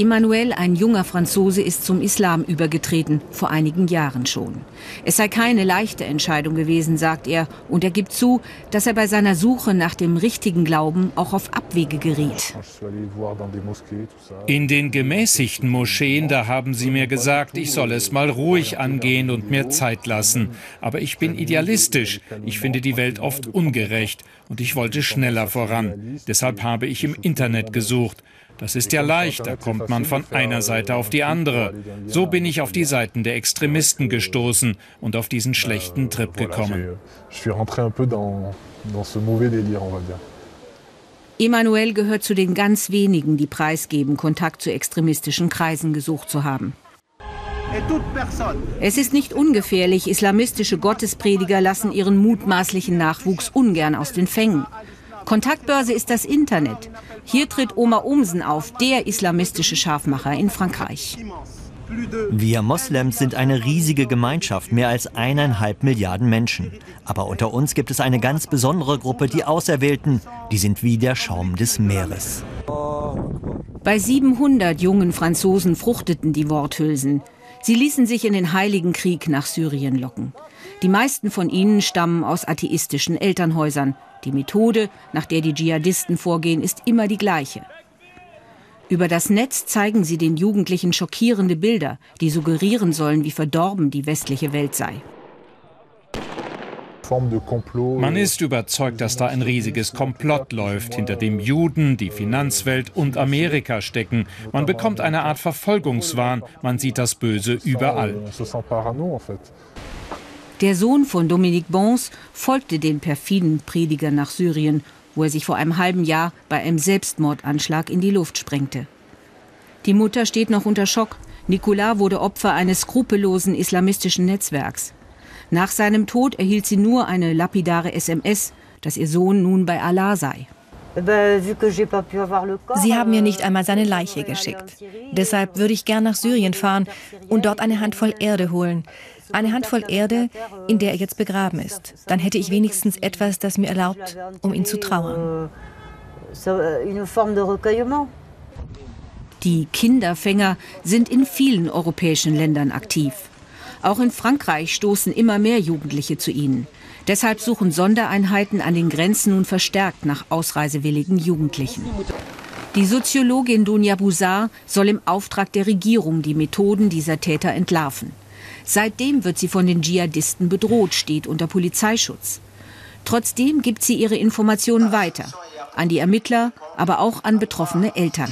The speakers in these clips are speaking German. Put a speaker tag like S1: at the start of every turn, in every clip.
S1: Emmanuel, ein junger Franzose, ist zum Islam übergetreten, vor einigen Jahren schon. Es sei keine leichte Entscheidung gewesen, sagt er, und er gibt zu, dass er bei seiner Suche nach dem richtigen Glauben auch auf Abwege geriet.
S2: In den gemäßigten Moscheen, da haben sie mir gesagt, ich soll es mal ruhig angehen und mir Zeit lassen. Aber ich bin idealistisch. Ich finde die Welt oft ungerecht und ich wollte schneller voran. Deshalb habe ich im Internet gesucht. Das ist ja leicht, da kommt man von einer Seite auf die andere. So bin ich auf die Seiten der Extremisten gestoßen und auf diesen schlechten Trip gekommen.
S1: Emmanuel gehört zu den ganz wenigen, die preisgeben, Kontakt zu extremistischen Kreisen gesucht zu haben. Es ist nicht ungefährlich, islamistische Gottesprediger lassen ihren mutmaßlichen Nachwuchs ungern aus den Fängen. Kontaktbörse ist das Internet. Hier tritt Omar Omsen auf, der islamistische Scharfmacher in Frankreich.
S3: Wir Moslems sind eine riesige Gemeinschaft, mehr als eineinhalb Milliarden Menschen. Aber unter uns gibt es eine ganz besondere Gruppe, die Auserwählten. Die sind wie der Schaum des Meeres.
S1: Bei 700 jungen Franzosen fruchteten die Worthülsen. Sie ließen sich in den Heiligen Krieg nach Syrien locken. Die meisten von ihnen stammen aus atheistischen Elternhäusern. Die Methode, nach der die Dschihadisten vorgehen, ist immer die gleiche. Über das Netz zeigen sie den Jugendlichen schockierende Bilder, die suggerieren sollen, wie verdorben die westliche Welt sei.
S2: Man ist überzeugt, dass da ein riesiges Komplott läuft, hinter dem Juden, die Finanzwelt und Amerika stecken. Man bekommt eine Art Verfolgungswahn, man sieht das Böse überall.
S1: Der Sohn von Dominique Bons folgte den perfiden Prediger nach Syrien, wo er sich vor einem halben Jahr bei einem Selbstmordanschlag in die Luft sprengte. Die Mutter steht noch unter Schock. Nicolas wurde Opfer eines skrupellosen islamistischen Netzwerks. Nach seinem Tod erhielt sie nur eine lapidare SMS, dass ihr Sohn nun bei Allah sei.
S4: Sie haben mir nicht einmal seine Leiche geschickt. Deshalb würde ich gern nach Syrien fahren und dort eine Handvoll Erde holen. Eine Handvoll Erde, in der er jetzt begraben ist. Dann hätte ich wenigstens etwas, das mir erlaubt, um ihn zu trauern.
S1: Die Kinderfänger sind in vielen europäischen Ländern aktiv. Auch in Frankreich stoßen immer mehr Jugendliche zu ihnen. Deshalb suchen Sondereinheiten an den Grenzen nun verstärkt nach ausreisewilligen Jugendlichen. Die Soziologin Dunja Bouzard soll im Auftrag der Regierung die Methoden dieser Täter entlarven. Seitdem wird sie von den Dschihadisten bedroht, steht unter Polizeischutz. Trotzdem gibt sie ihre Informationen weiter an die Ermittler, aber auch an betroffene Eltern.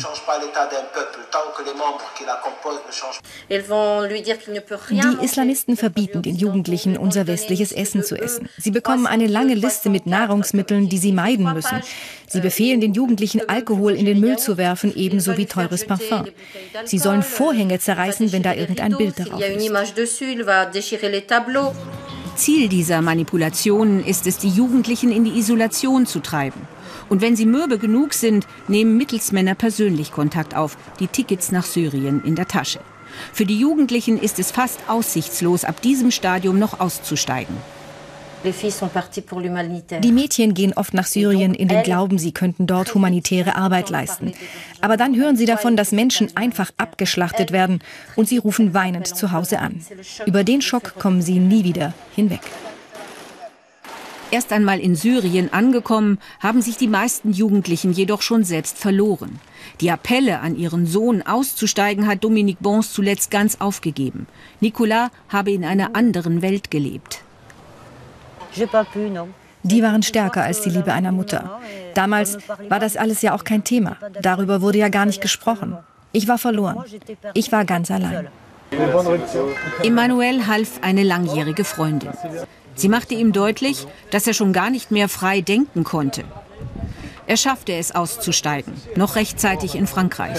S4: Die Islamisten verbieten den Jugendlichen, unser westliches Essen zu essen. Sie bekommen eine lange Liste mit Nahrungsmitteln, die sie meiden müssen. Sie befehlen den Jugendlichen, Alkohol in den Müll zu werfen, ebenso wie teures Parfum. Sie sollen Vorhänge zerreißen, wenn da irgendein Bild darauf ist.
S1: Ziel dieser Manipulationen ist es, die Jugendlichen in die Isolation zu treiben. Und wenn sie mürbe genug sind, nehmen Mittelsmänner persönlich Kontakt auf, die Tickets nach Syrien in der Tasche. Für die Jugendlichen ist es fast aussichtslos, ab diesem Stadium noch auszusteigen.
S4: Die Mädchen gehen oft nach Syrien in den Glauben, sie könnten dort humanitäre Arbeit leisten. Aber dann hören sie davon, dass Menschen einfach abgeschlachtet werden und sie rufen weinend zu Hause an. Über den Schock kommen sie nie wieder hinweg.
S1: Erst einmal in Syrien angekommen, haben sich die meisten Jugendlichen jedoch schon selbst verloren. Die Appelle an ihren Sohn auszusteigen hat Dominique Bons zuletzt ganz aufgegeben. Nicolas habe in einer anderen Welt gelebt.
S4: Die waren stärker als die Liebe einer Mutter. Damals war das alles ja auch kein Thema. Darüber wurde ja gar nicht gesprochen. Ich war verloren. Ich war ganz allein.
S1: Emmanuel half eine langjährige Freundin. Sie machte ihm deutlich, dass er schon gar nicht mehr frei denken konnte. Er schaffte es auszusteigen, noch rechtzeitig in Frankreich.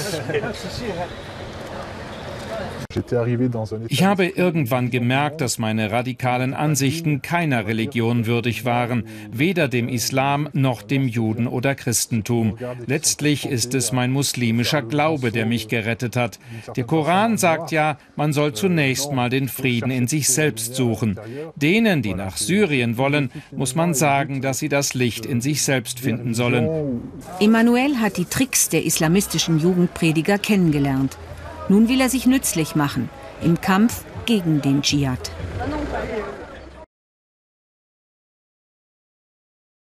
S2: Ich habe irgendwann gemerkt, dass meine radikalen Ansichten keiner Religion würdig waren, weder dem Islam noch dem Juden oder Christentum. Letztlich ist es mein muslimischer Glaube, der mich gerettet hat. Der Koran sagt ja, man soll zunächst mal den Frieden in sich selbst suchen. Denen, die nach Syrien wollen, muss man sagen, dass sie das Licht in sich selbst finden sollen.
S1: Emmanuel hat die Tricks der islamistischen Jugendprediger kennengelernt. Nun will er sich nützlich machen im Kampf gegen den Dschihad.